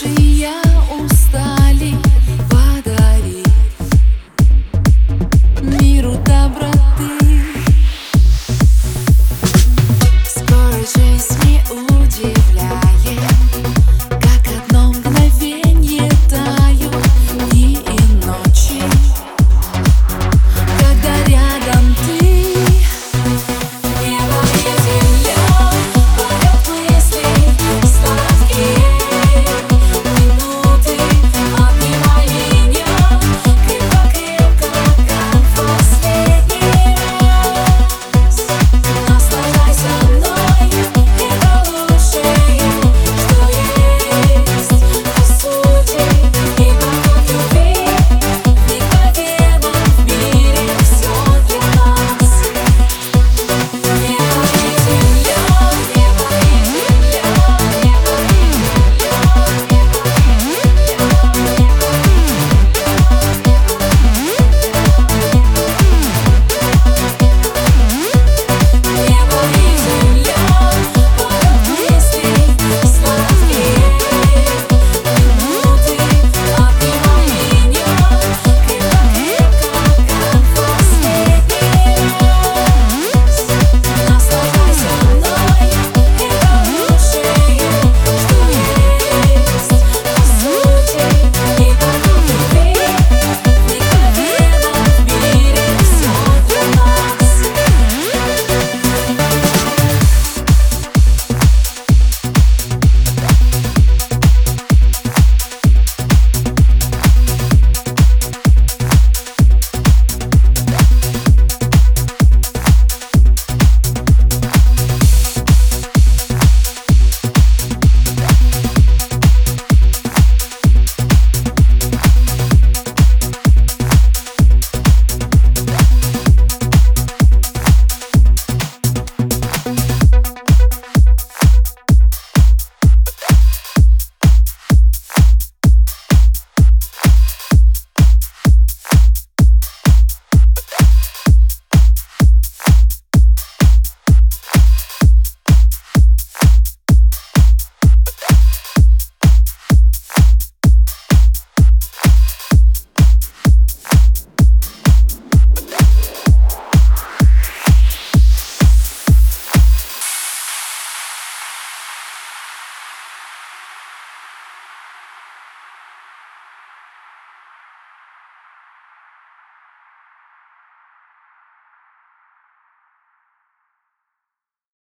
небо